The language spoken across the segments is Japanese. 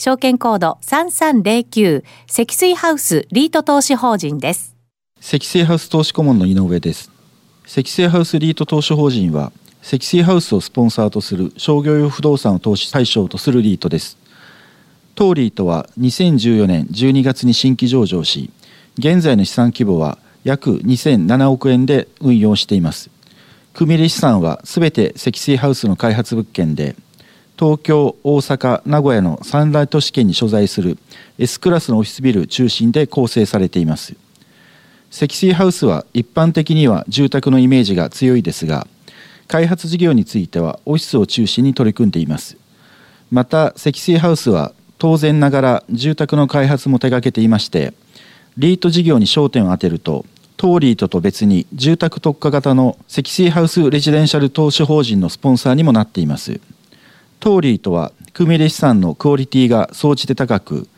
証券コード3309積水ハウスリート投資法人です。積水ハウス投資顧問の井上です。積水ハウスリート投資法人は積水ハウスをスポンサーとする商業用不動産を投資対象とするリートです。当リートは2014年12月に新規上場し現在の資産規模は約2007億円で運用しています。組入資産はすべて積水ハウスの開発物件で東京、大阪、名古屋の三大都市圏に所在する S クラスのオフィスビル中心で構成されています。積水ハウスは一般的には住宅のイメージが強いですが開発事業についてはオフィスを中心に取り組んでいます。また積水ハウスは当然ながら住宅の開発も手掛けていましてリート事業に焦点を当てると当リートと別に住宅特化型の積水ハウスレジデンシャル投資法人のスポンサーにもなっています。トーリーとは組入資産のクオリティが総じて高く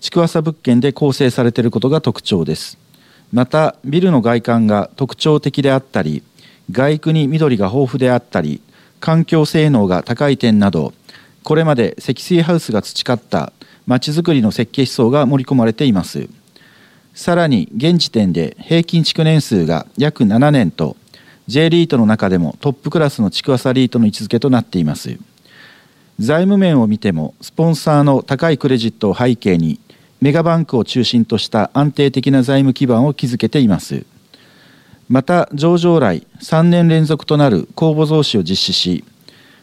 築浅物件で構成されていることが特徴です。またビルの外観が特徴的であったり外区に緑が豊富であったり環境性能が高い点などこれまで積水ハウスが培ったまちづくりの設計思想が盛り込まれています。さらに現時点で平均築年数が約7年と J リートの中でもトップクラスの築浅リートの位置づけとなっています。財務面を見てもスポンサーの高いクレジットを背景にメガバンクを中心とした安定的な財務基盤を築けています。また上場来3年連続となる公募増資を実施し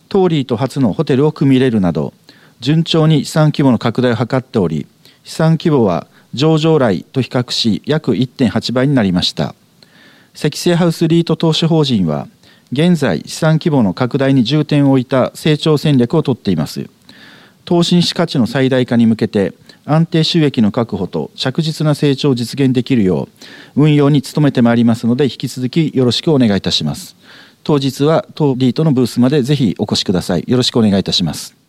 トーリーと初のホテルを組み入れるなど順調に資産規模の拡大を図っており資産規模は上場来と比較し約1.8倍になりました。積水ハウスリート投資法人は現在資産規模の拡大に重点を置いた成長戦略をとっています。投資主価値の最大化に向けて安定収益の確保と着実な成長を実現できるよう運用に努めてまいりますので引き続きよろしくお願いいたします。当日は当リートのブースまでぜひお越しください。よろしくお願いいたします。